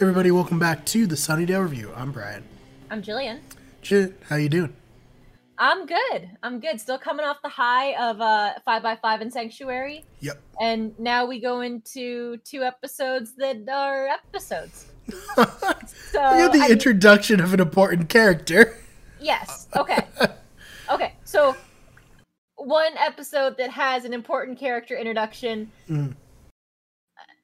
Everybody, welcome back to the Sunnydale Review. I'm Brian. I'm Jillian. Jit, how you doing? I'm good. I'm good. Still coming off the high of uh five by five and Sanctuary, Yep. and now we go into two episodes that are episodes. we So have the I- introduction of an important character. yes. Okay. okay. So one episode that has an important character introduction, Mm.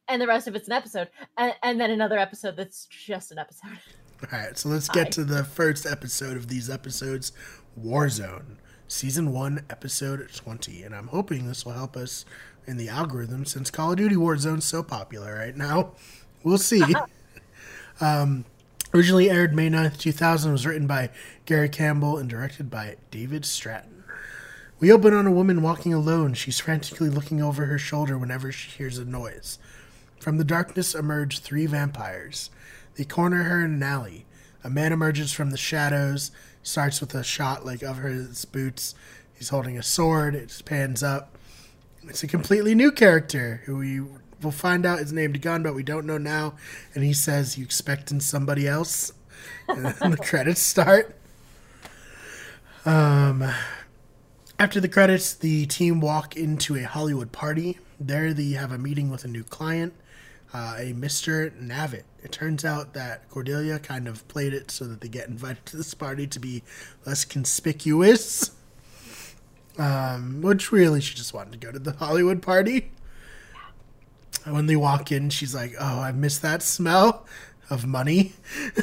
And the rest of it's an episode, and, and then another episode that's just an episode. All right, so let's get Hi. to the first episode of these episodes Warzone, Season 1, Episode 20. And I'm hoping this will help us in the algorithm since Call of Duty Warzone's so popular right now. We'll see. um, originally aired May 9th, 2000, was written by Garry Campbell and directed by David Straiton. We open on a woman walking alone. She's frantically looking over her shoulder whenever she hears a noise. From the darkness emerge three vampires. They corner her in an alley. A man emerges from the shadows, starts with a shot like of his boots. He's holding a sword. It pans up. It's a completely new character who we will find out is named Gunn, but we don't know now. And he says, "You expecting somebody else?" And the credits start. Um, after the credits, the team walk into a Hollywood party. There, they have a meeting with a new client, uh, a Mr. Nabbit. It turns out that Cordelia kind of played it so that they get invited to this party to be less conspicuous. Um, which really, she just wanted to go to the Hollywood party. And when they walk in, she's like, "Oh, I miss that smell of money."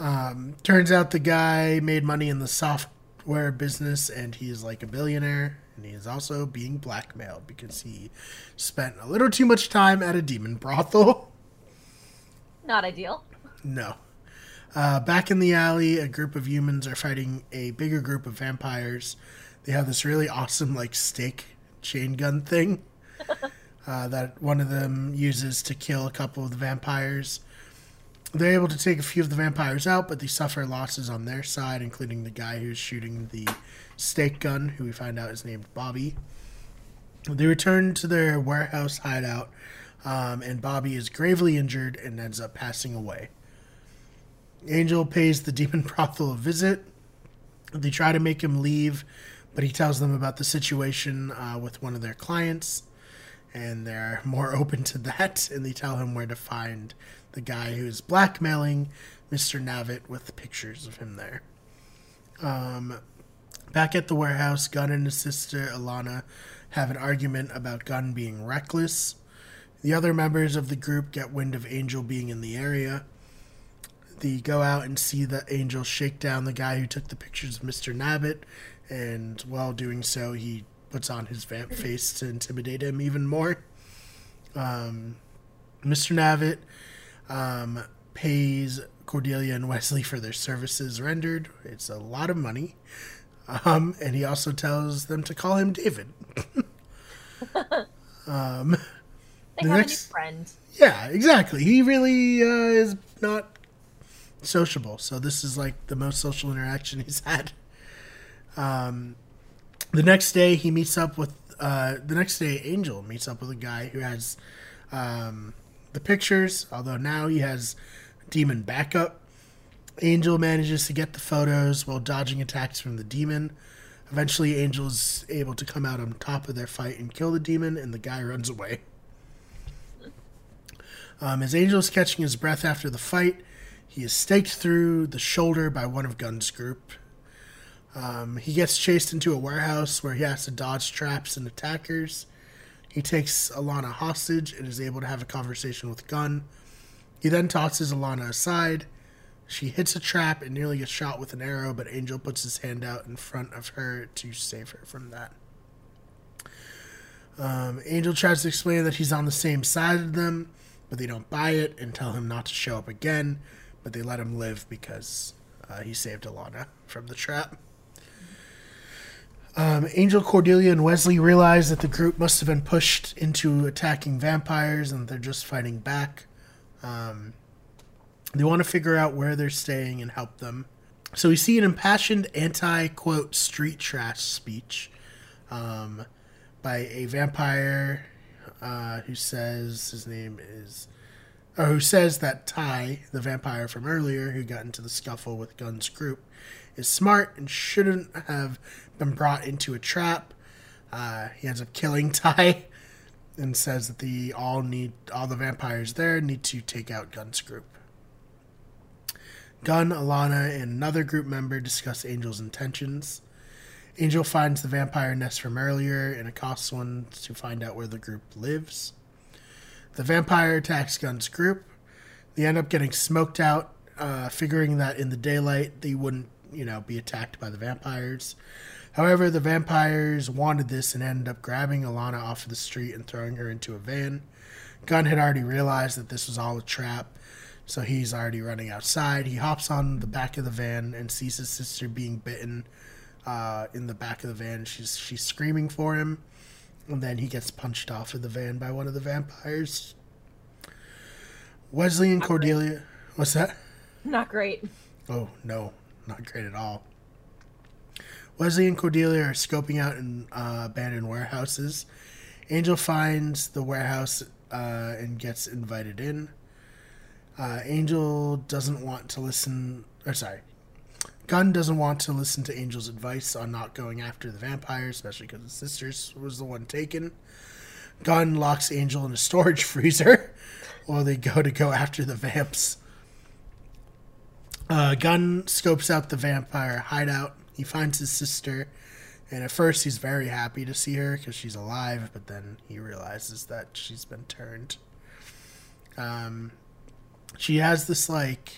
um, turns out the guy made money in the software business, and he's like a billionaire. And he is also being blackmailed because he spent a little too much time at a demon brothel. Not ideal. No. Uh, back in the alley, a group of humans are fighting a bigger group of vampires. They have this really awesome, like, stake chain gun thing uh, that one of them uses to kill a couple of the vampires. They're able to take a few of the vampires out, but they suffer losses on their side, including the guy who's shooting the stake gun, who we find out is named Bobby. They return to their warehouse hideout, um, and Bobby is gravely injured and ends up passing away. Angel pays the demon brothel a visit. They try to make him leave, but he tells them about the situation uh, with one of their clients, and they're more open to that. And they tell him where to find the guy who is blackmailing Mr. Nabbit with pictures of him there. Um, back at the warehouse, Gunn and his sister Alonna have an argument about Gunn being reckless. The other members of the group get wind of Angel being in the area. They go out and see that Angel shake down the guy who took the pictures of Mr. Nabbit, and while doing so, he puts on his vamp face to intimidate him even more. Um, Mr. Nabbit um, pays Cordelia and Wesley for their services rendered. It's a lot of money. Um, and he also tells them to call him David. um, They The have next- a new friend. yeah, exactly. He really uh, is not sociable. So this is like the most social interaction he's had. Um, the next day, he meets up with. Uh, the next day, Angel meets up with a guy who has um, the pictures. Although now he has demon backup. Angel manages to get the photos while dodging attacks from the demon. Eventually, Angel is able to come out on top of their fight and kill the demon, and the guy runs away. Um, as Angel is catching his breath after the fight, he is staked through the shoulder by one of Gunn's group. Um, he gets chased into a warehouse where he has to dodge traps and attackers. He takes Alonna hostage and is able to have a conversation with Gunn. He then tosses Alonna aside. She hits a trap and nearly gets shot with an arrow, but Angel puts his hand out in front of her to save her from that. Um, Angel tries to explain that he's on the same side of them, but they don't buy it and tell him not to show up again. But they let him live because uh, he saved Alonna from the trap. Um, Angel, Cordelia, and Wesley realize that the group must have been pushed into attacking vampires and they're just fighting back. Um, they want to figure out where they're staying and help them. So we see an impassioned anti quote street trash speech um, by a vampire uh, who says his name is or who says that Ty, the vampire from earlier who got into the scuffle with Gunn's group, is smart and shouldn't have been brought into a trap. Uh, he ends up killing Ty and says that the all need all the vampires there need to take out Gunn's group. Gunn, Alonna, and another group member discuss Angel's intentions. Angel finds the vampire nest from earlier and accosts one to find out where the group lives. The vampire attacks Gunn's group. They end up getting smoked out, uh, figuring that in the daylight they wouldn't, you know, be attacked by the vampires. However, the vampires wanted this and ended up grabbing Alonna off of the street and throwing her into a van. Gunn had already realized that this was all a trap, so he's already running outside. He hops on the back of the van and sees his sister being bitten uh, in the back of the van. She's she's screaming for him, and then he gets punched off of the van by one of the vampires. Wesley and Cordelia. What's that? Not great. Oh no, not great at all. Wesley and Cordelia are scoping out in uh, abandoned warehouses. Angel finds the warehouse uh, and gets invited in. Uh, Angel doesn't want to listen. Or sorry, Gunn doesn't want to listen to Angel's advice on not going after the vampire, especially because his sister was the one taken. Gunn locks Angel in a storage freezer while they go to go after the vamps. Uh, Gunn scopes out the vampire hideout. He finds his sister, and at first he's very happy to see her because she's alive, but then he realizes that she's been turned. Um, she has this like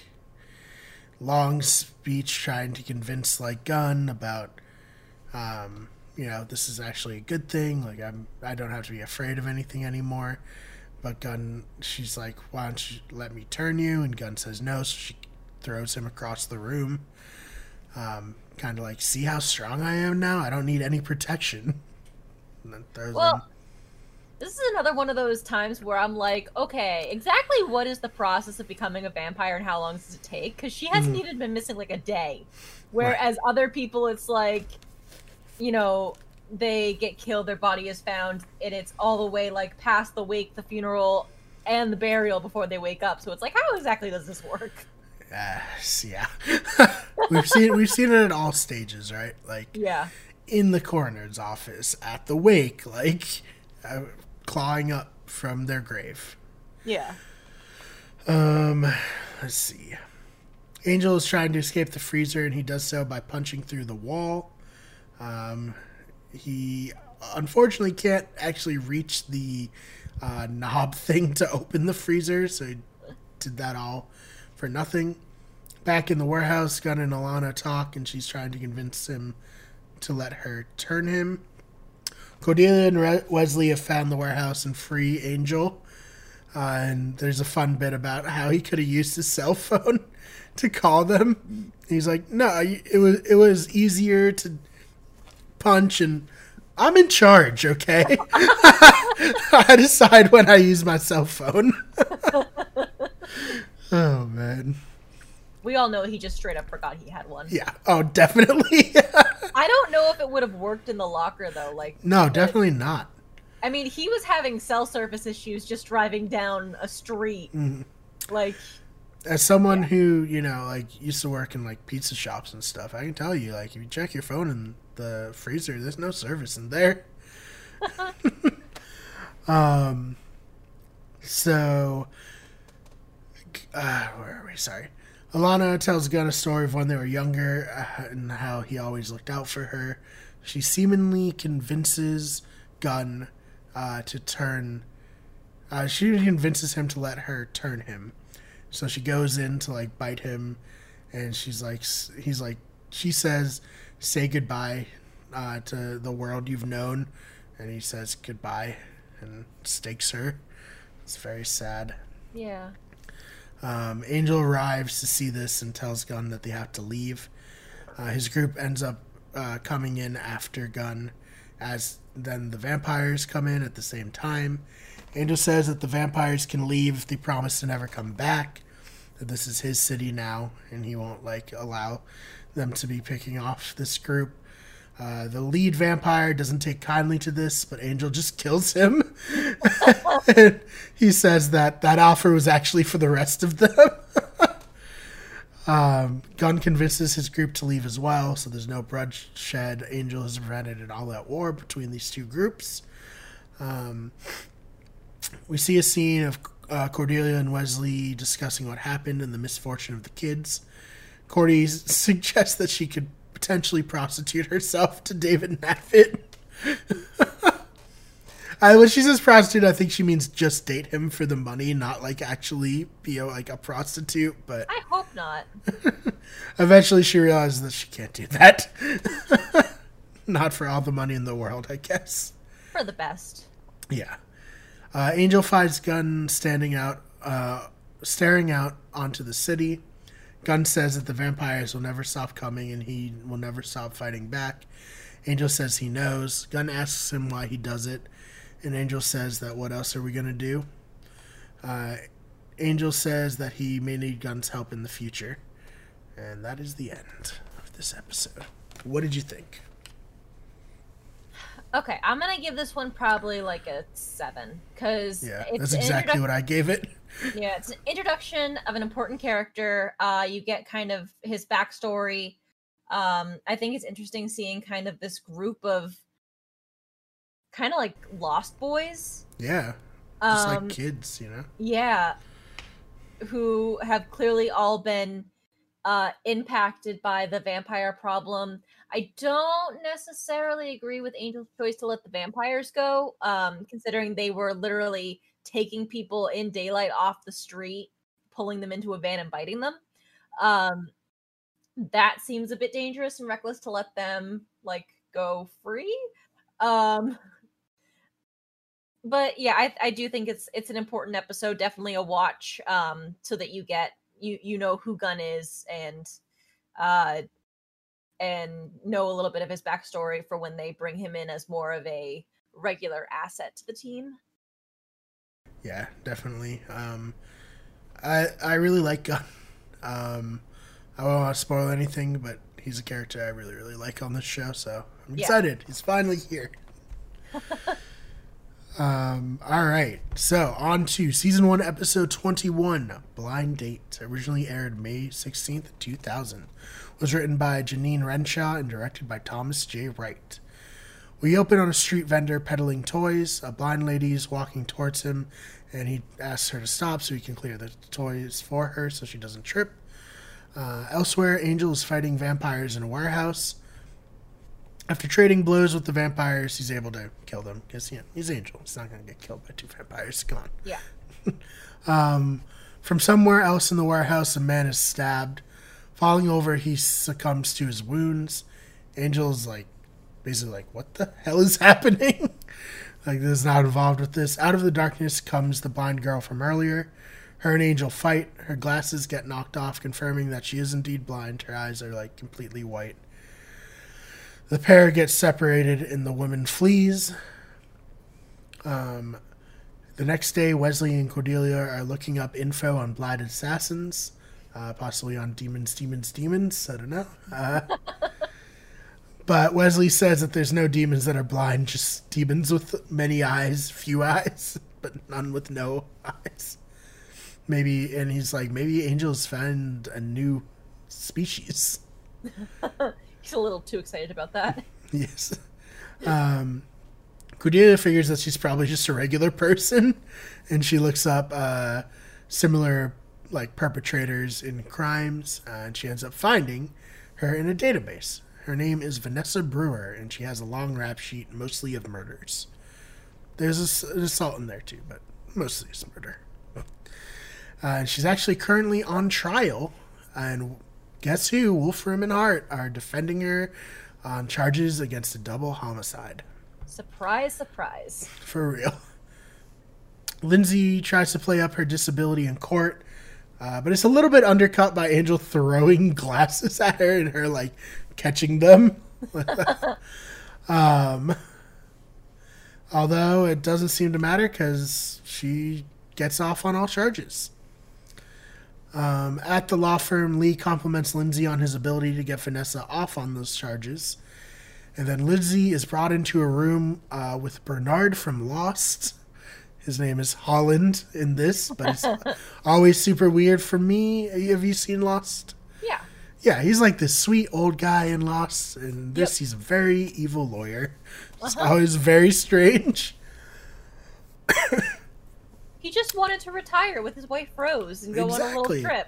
long speech trying to convince like Gunn about um, you know, this is actually a good thing. Like I'm I don't have to be afraid of anything anymore. But Gunn she's like, Why don't you let me turn you? And Gunn says no, so she throws him across the room. Um, kinda like, see how strong I am now? I don't need any protection. And then throws Well, him this is another one of those times where I'm like, okay, exactly what is the process of becoming a vampire and how long does it take? Because she hasn't even been missing like a day. Whereas other people, it's like, you know, they get killed, their body is found, and it's all the way like past the wake, the funeral, and the burial before they wake up. So it's like, how exactly does this work? Yes, yeah. we've seen we've seen it at all stages, right? Like Yeah. in the coroner's office, at the wake, like uh, clawing up from their grave. Yeah. Um, let's see. Angel is trying to escape the freezer, and he does so by punching through the wall. Um, he unfortunately can't actually reach the uh, knob thing to open the freezer, so he did that all for nothing. Back in the warehouse, Gunn and Alonna talk, and she's trying to convince him to let her turn him. Cordelia and Re- Wesley have found the warehouse and free Angel. Uh, and there's a fun bit about how he could have used his cell phone to call them. He's like, "No, it was it was easier to punch, and I'm in charge. Okay, I decide when I use my cell phone." oh man, We all know he just straight up forgot he had one. yeah. Oh, definitely. I don't know if it would have worked in the locker though. Like, no, definitely not. I mean, he was having cell service issues just driving down a street. Like, as someone who you know like used to work in like pizza shops and stuff i can tell you like if you check your phone in the freezer there's no service in there um so uh where are we sorry alonna tells gunn a story of when they were younger uh, and how he always looked out for her she seemingly convinces gunn uh, to turn uh, she convinces him to let her turn him so she goes in to like bite him, and she's like, he's like, she says, "Say goodbye uh, to the world you've known," and he says goodbye and stakes her. It's very sad. yeah. Um, Angel arrives to see this and tells Gunn that they have to leave. Uh, his group ends up uh, coming in after Gunn, as then the vampires come in at the same time. Angel says that the vampires can leave if they promise to never come back. That this is his city now, and he won't like allow them to be picking off this group. Uh, the lead vampire doesn't take kindly to this, but Angel just kills him. and he says that that offer was actually for the rest of them. um, Gunn convinces his group to leave as well, so there's no bloodshed. Angel has prevented an all-out war between these two groups. Um, we see a scene of uh, Cordelia and Wesley discussing what happened and the misfortune of the kids. Cordy suggests that she could potentially prostitute herself to David Nabbit. I, when she says prostitute, I think she means just date him for the money, not like actually be a, like a prostitute. But I hope not. eventually, she realizes that she can't do that. not for all the money in the world, I guess. For the best. Yeah. Uh, Angel finds Gunn standing out, uh, staring out onto the city. Gunn says that the vampires will never stop coming and he will never stop fighting back. Angel says he knows. Gunn asks him why he does it, and Angel says that what else are we going to do? Uh, Angel says that he may need Gunn's help in the future. And that is the end of this episode. What did you think? Okay, I'm gonna give this one probably like a seven because yeah, that's exactly what I gave it. yeah, it's an introduction of an important character. Uh, you get kind of his backstory. Um, I think it's interesting seeing kind of this group of kind of like lost boys. Yeah, just um, like kids, you know. Yeah, who have clearly all been uh, impacted by the vampire problem. I don't necessarily agree with Angel's choice to let the vampires go, um, considering they were literally taking people in daylight off the street, pulling them into a van and biting them. Um, that seems a bit dangerous and reckless to let them like go free. Um, but yeah, I, I do think it's it's an important episode, definitely a watch, um, so that you get you you know who Gunn is and uh and know a little bit of his backstory for when they bring him in as more of a regular asset to the team. Yeah, definitely. Um, I I really like Gunn. Um, I don't want to spoil anything, but he's a character I really really like on this show, so I'm excited. Yeah. He's finally here. um, all right, so on to season one, episode twenty-one, "Blind Date." Originally aired May sixteenth, two thousand. Was written by Jeannine Renshaw and directed by Thomas J. Wright. We open on a street vendor peddling toys. A blind lady is walking towards him, and he asks her to stop so he can clear the toys for her so she doesn't trip. Uh, elsewhere, Angel is fighting vampires in a warehouse. After trading blows with the vampires, he's able to kill them because you know, he's Angel. He's not going to get killed by two vampires. Come on. Yeah. um, from somewhere else in the warehouse, a man is stabbed. Falling over, he succumbs to his wounds. Angel is like basically like, what the hell is happening? like, this is not involved with this. Out of the darkness comes the blind girl from earlier. Her and Angel fight. Her glasses get knocked off, confirming that she is indeed blind. Her eyes are like completely white. The pair get separated and the woman flees. Um, the next day, Wesley and Cordelia are looking up info on blind assassins, uh, possibly on demons, demons, demons. I don't know. Uh, But Wesley says that there's no demons that are blind, just demons with many eyes, few eyes, but none with no eyes. Maybe, and he's like, maybe angels found a new species. he's a little too excited about that. yes. Um, Cordelia figures that she's probably just a regular person, and she looks up uh, similar like perpetrators in crimes, uh, and she ends up finding her in a database. Her name is Vanessa Brewer, and she has a long rap sheet, mostly of murders. There's a, an assault in there too, but mostly it's murder. Uh, she's actually currently on trial, and guess who? Wolfram and Hart are defending her on charges against a double homicide. Surprise, surprise. For real. Lindsey tries to play up her disability in court, uh, but it's a little bit undercut by Angel throwing glasses at her and her like catching them. um, although it doesn't seem to matter because she gets off on all charges. Um, at the law firm, Lee compliments Lindsey on his ability to get Vanessa off on those charges. And then Lindsey is brought into a room uh, with Bernard from Lost. His name is Holland in this, but it's always super weird for me. Have you seen Lost? Yeah. Yeah, he's like this sweet old guy in Lost, and this Yep. he's a very evil lawyer. It's Uh-huh. always very strange. He just wanted to retire with his wife Rose and go on a little trip.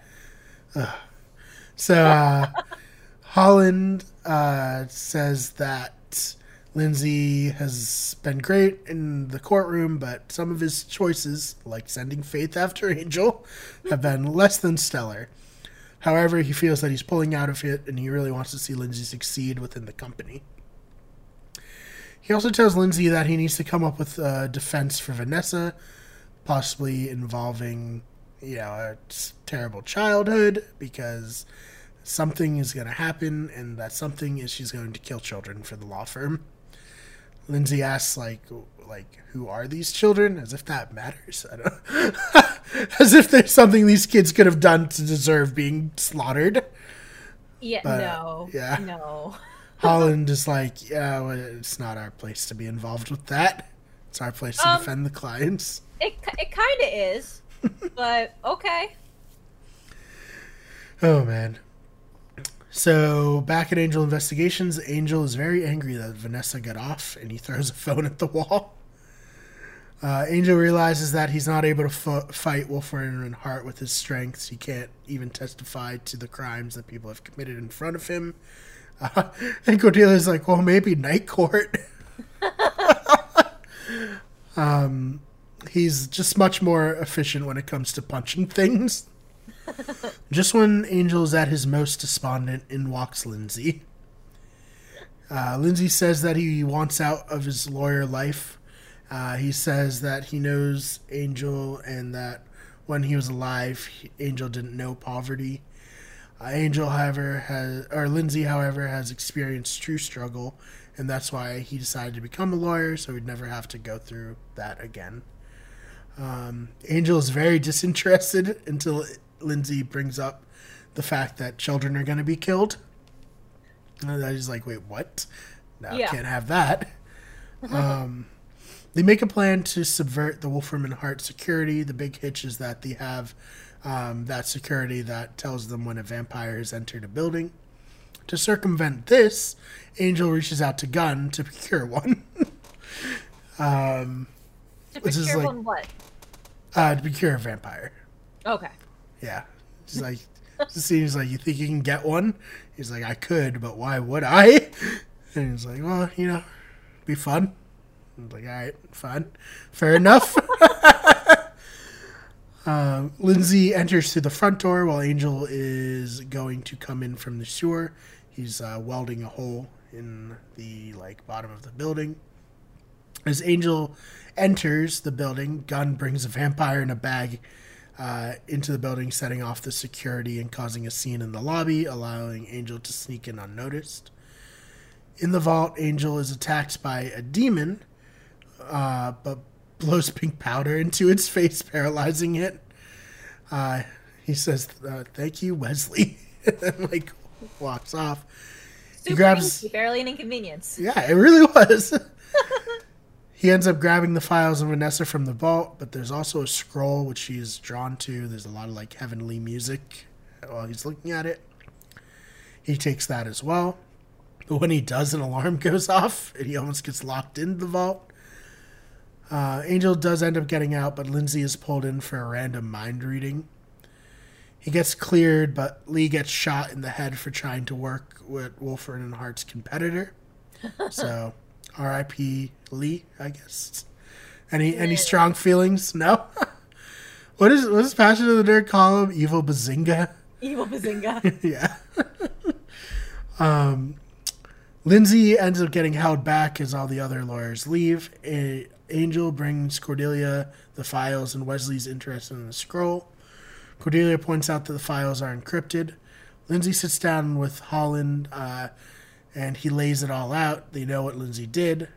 So uh, Holland uh, says that Lindsey has been great in the courtroom, but some of his choices, like sending Faith after Angel, have been less than stellar. However, he feels that he's pulling out of it, and he really wants to see Lindsey succeed within the company. He also tells Lindsey that he needs to come up with a defense for Vanessa, possibly involving, you know, a terrible childhood, because something is going to happen, and that something is she's going to kill children for the law firm. Lindsey asks, like, like who are these children? As if that matters. I don't. As if there's something these kids could have done to deserve being slaughtered. Yeah, But, no. yeah. No. Holland is like, yeah, well, it's not our place to be involved with that. It's our place to Um, defend the clients. It, it kind of is, but okay. Oh man. So back at Angel Investigations, Angel is very angry that Vanessa got off, and he throws a phone at the wall. Uh, Angel realizes that he's not able to fo- fight Wolfram and Hart with his strengths. He can't even testify to the crimes that people have committed in front of him. Uh, and Cordelia's like, well, maybe Night Court. um, he's just much more efficient when it comes to punching things. Just when Angel is at his most despondent, in walks Lindsey. Uh, Lindsey says that he wants out of his lawyer life. Uh, he says that he knows Angel and that when he was alive, Angel didn't know poverty. Uh, Angel, however, has or Lindsey, however, has experienced true struggle, and that's why he decided to become a lawyer, so he'd never have to go through that again. Um, Angel is very disinterested until Lindsey brings up the fact that children are going to be killed. And then he's like, "Wait, what? No, Yeah. can't have that." um, they make a plan to subvert the Wolfram and Hart security. The big hitch is that they have um, that security that tells them when a vampire has entered a building. To circumvent this, Angel reaches out to Gunn to procure one. um, To procure like- one what? uh, to procure a vampire. Okay. Yeah. He's like, seems like you think you can get one. He's like, I could, but why would I? And he's like, well, you know, be fun. I'm like, all right, fine, fair enough. uh, Lindsey enters through the front door while Angel is going to come in from the sewer. He's uh, welding a hole in the like bottom of the building. As Angel enters the building, Gunn brings a vampire in a bag uh, into the building, setting off the security and causing a scene in the lobby, allowing Angel to sneak in unnoticed. In the vault, Angel is attacked by a demon, uh, but blows pink powder into its face, paralyzing it. Uh, he says, uh, "Thank you, Wesley," and then like walks off. Super grabs- easy, barely an inconvenience. Yeah, it really was. he ends up grabbing the files of Vanessa from the vault, but there's also a scroll which he's drawn to. There's a lot of like heavenly music while he's looking at it. He takes that as well. But when he does, an alarm goes off and he almost gets locked in the vault. Uh, Angel does end up getting out, but Lindsey is pulled in for a random mind reading. He gets cleared, but Lee gets shot in the head for trying to work with Wolfram and Hart's competitor. So, R.I.P. Lee, I guess. Any any strong feelings? No. what is what does Passion of the Nerd call him? Evil Bazinga. Evil Bazinga. yeah. um, Lindsey ends up getting held back as all the other lawyers leave. A- Angel brings Cordelia the files, and Wesley's interested in the scroll. Cordelia points out that the files are encrypted. Lindsey sits down with Holland, uh, and he lays it all out. They know what Lindsey did.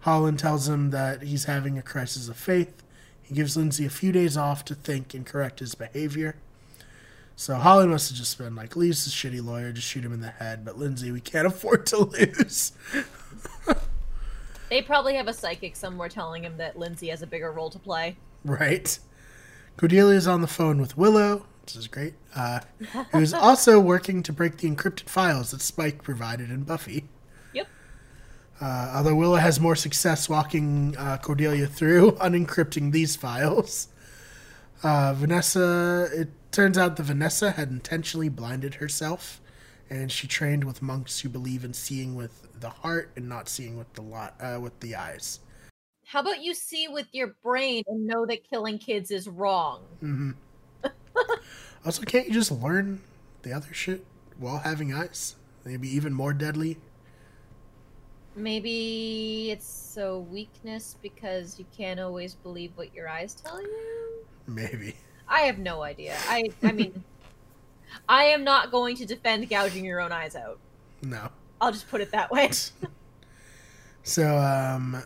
Holland tells him that he's having a crisis of faith. He gives Lindsey a few days off to think and correct his behavior. So Holland must have just been like, Lee's a shitty lawyer, just shoot him in the head. But Lindsey, we can't afford to lose. They probably have a psychic somewhere telling him that Lindsey has a bigger role to play. Right. Cordelia's on the phone with Willow, which is great, uh, who's also working to break the encrypted files that Spike provided in Buffy. Yep. Uh, although Willow has more success walking uh, Cordelia through unencrypting these files. Uh, Vanessa, it turns out that Vanessa had intentionally blinded herself, and she trained with monks who believe in seeing with the heart and not seeing with the lot uh, with the eyes. How about you see with your brain and know that killing kids is wrong? hmm also, can't you just learn the other shit while having eyes? Maybe even more deadly. Maybe it's a weakness because you can't always believe what your eyes tell you. Maybe. I have no idea. I I mean, I am not going to defend gouging your own eyes out. No. I'll just put it that way. So, um,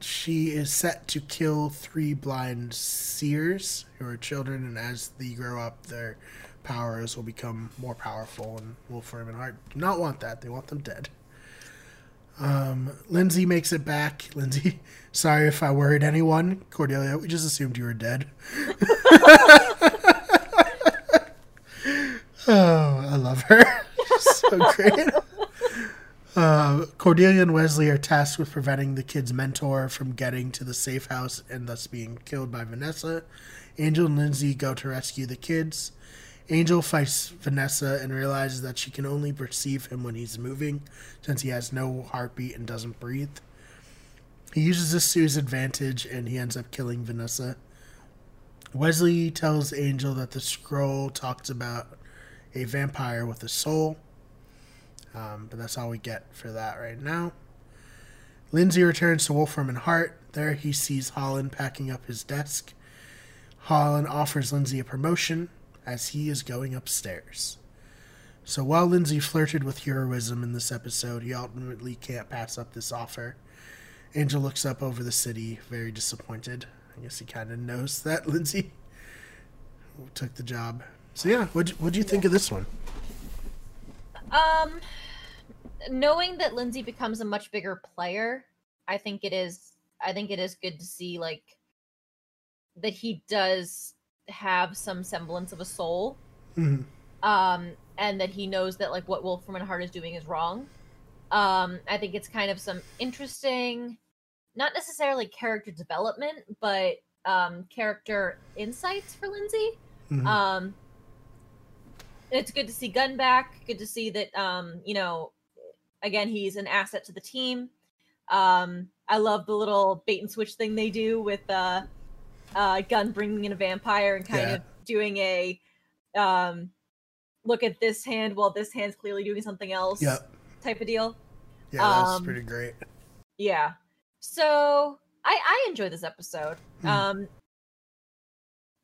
she is set to kill three blind seers who are children, and as they grow up, their powers will become more powerful. And Wolfram and Hart do not want that; they want them dead. Um, Lindsey makes it back. Lindsey, sorry if I worried anyone. Cordelia, we just assumed you were dead. oh, I love her. She's so great. Uh, Cordelia and Wesley are tasked with preventing the kid's mentor from getting to the safe house and thus being killed by Vanessa. Angel and Lindsey go to rescue the kids. Angel fights Vanessa and realizes that she can only perceive him when he's moving, since he has no heartbeat and doesn't breathe. He uses this to his advantage and he ends up killing Vanessa. Wesley tells Angel that the scroll talks about a vampire with a soul. Um, but that's all we get for that right now. Lindsey returns to Wolfram and Hart. There he sees Holland packing up his desk. Holland offers Lindsey a promotion as he is going upstairs. So while Lindsey flirted with heroism in this episode, he ultimately can't pass up this offer. Angel looks up over the city, very disappointed. I guess he kind of knows that Lindsey took the job. So yeah, what what do you think of this one? Um, knowing that Lindsey becomes a much bigger player, I think it is. I think it is good to see like that he does have some semblance of a soul. Mhm. Um, and that he knows that like what Wolfram and Hart is doing is wrong. Um, I think it's kind of some interesting, not necessarily character development, but um, character insights for Lindsey. Mhm. Um, it's good to see Gunn back. Good to see that um, you know, again, he's an asset to the team. Um, I love the little bait and switch thing they do with uh, uh, Gunn bringing in a vampire and kind Yeah. of doing a um, look at this hand while this hand's clearly doing something else Yep. type of deal. Yeah, that's Um, pretty great. Yeah. So I I enjoyed this episode. Hmm. Um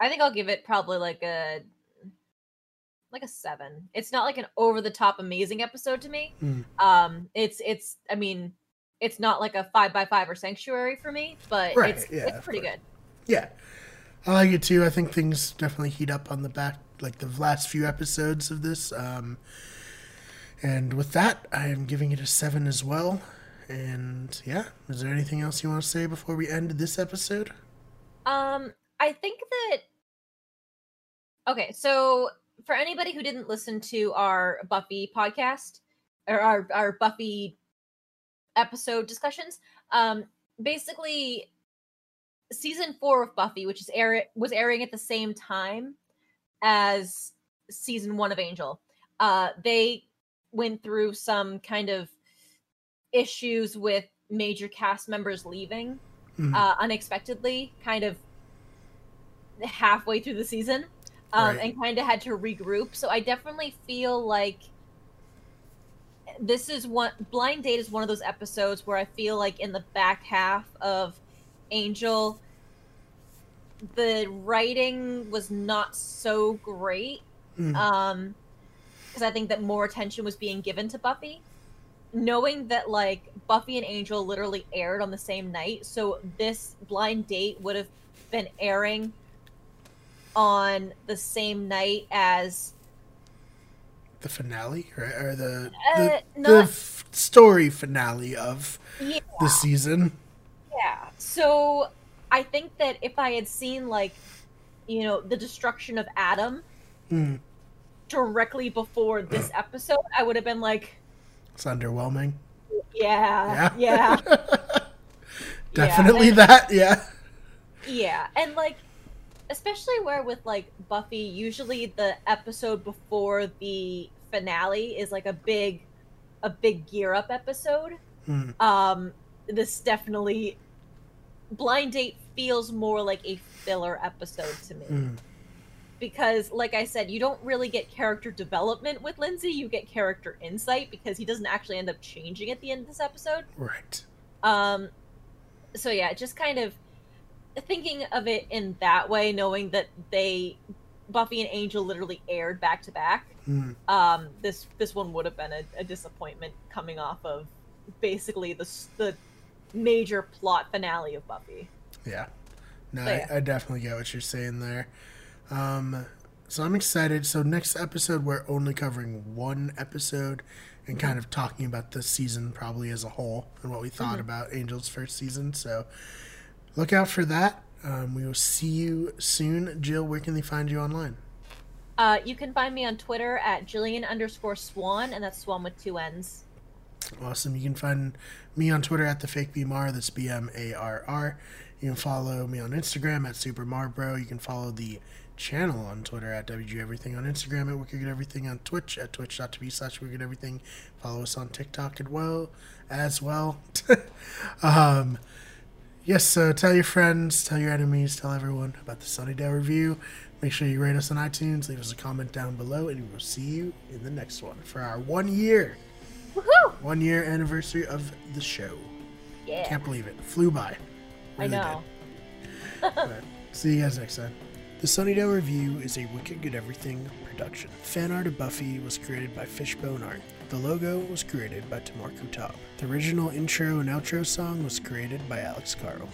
I think I'll give it probably like a like a 7. It's not like an over the top amazing episode to me. Hmm. Um it's it's I mean it's not like a 5 by 5 or sanctuary for me, but Right, it's yeah, it's pretty good. Yeah, I like it too. I think things definitely heat up on the back, like the last few episodes of this. Um, and with that, I am giving it a seven as well. And yeah, is there anything else you want to say before we end this episode? Um, I think that. Okay, so for anybody who didn't listen to our Buffy podcast or our our Buffy episode discussions, um, basically, season four of Buffy, which is air was airing at the same time as season one of Angel, uh, they went through some kind of issues with major cast members leaving Mhm. uh, unexpectedly, kind of halfway through the season, um, Right. and kind of had to regroup. So I definitely feel like this is one blind date is one of those episodes where I feel like in the back half of Angel, the writing was not so great Mhm. um because i think that more attention was being given to buffy knowing that like buffy and angel literally aired on the same night so this blind date would have been airing on the same night as the finale, right? Or the Uh, the, the f- story finale of Yeah. the season. Yeah. So I think that if I had seen like, you know, the destruction of Adam Mm, directly before this episode, I would have been like, it's underwhelming. yeah, Yeah. yeah, Definitely and- that. Yeah. yeah. And like, especially where with like Buffy, usually the episode before the finale is like a big, a big gear up episode. Mm, Um, this definitely blind date feels more like a filler episode to me. mm, because like i said you don't really get character development with lindsey you get character insight because he doesn't actually end up changing at the end of this episode right. um so yeah just kind of thinking of it in that way knowing that they buffy and angel literally aired back to back Mm, um this this one would have been a, a disappointment coming off of basically the the major plot finale of buffy yeah. No, yeah. I, I definitely get what you're saying there. Um, so I'm excited. So next episode, we're only covering one episode and kind of talking about the season probably as a whole and what we thought Mhm. about Angel's first season. So look out for that. Um, we will see you soon. Jill, where can they find you online? uh you can find me on twitter at jillian underscore swan and that's swan with two n's Awesome. You can find me on Twitter at the fake BMR. That's B M A R R. You can follow me on Instagram at Super Marbro. You can follow the channel on Twitter at WG Everything on Instagram at Wicked Everything on Twitch at twitch.tv slash Wicked Everything. Follow us on TikTok as well. As well. um, yes, so tell your friends, tell your enemies, tell everyone about the Sunnydale review. Make sure you rate us on iTunes, leave us a comment down below, and we will see you in the next one for our one year Woohoo! one year anniversary of the show. Yeah. Can't believe it. Flew by. I Really know. did. See you guys next time. The Sunnydale Review is a Wicked Good Everything production. Fan art of Buffy was created by Fishbone Art. The logo was created by Tamur Kutab. The original intro and outro song was created by Alex Carl.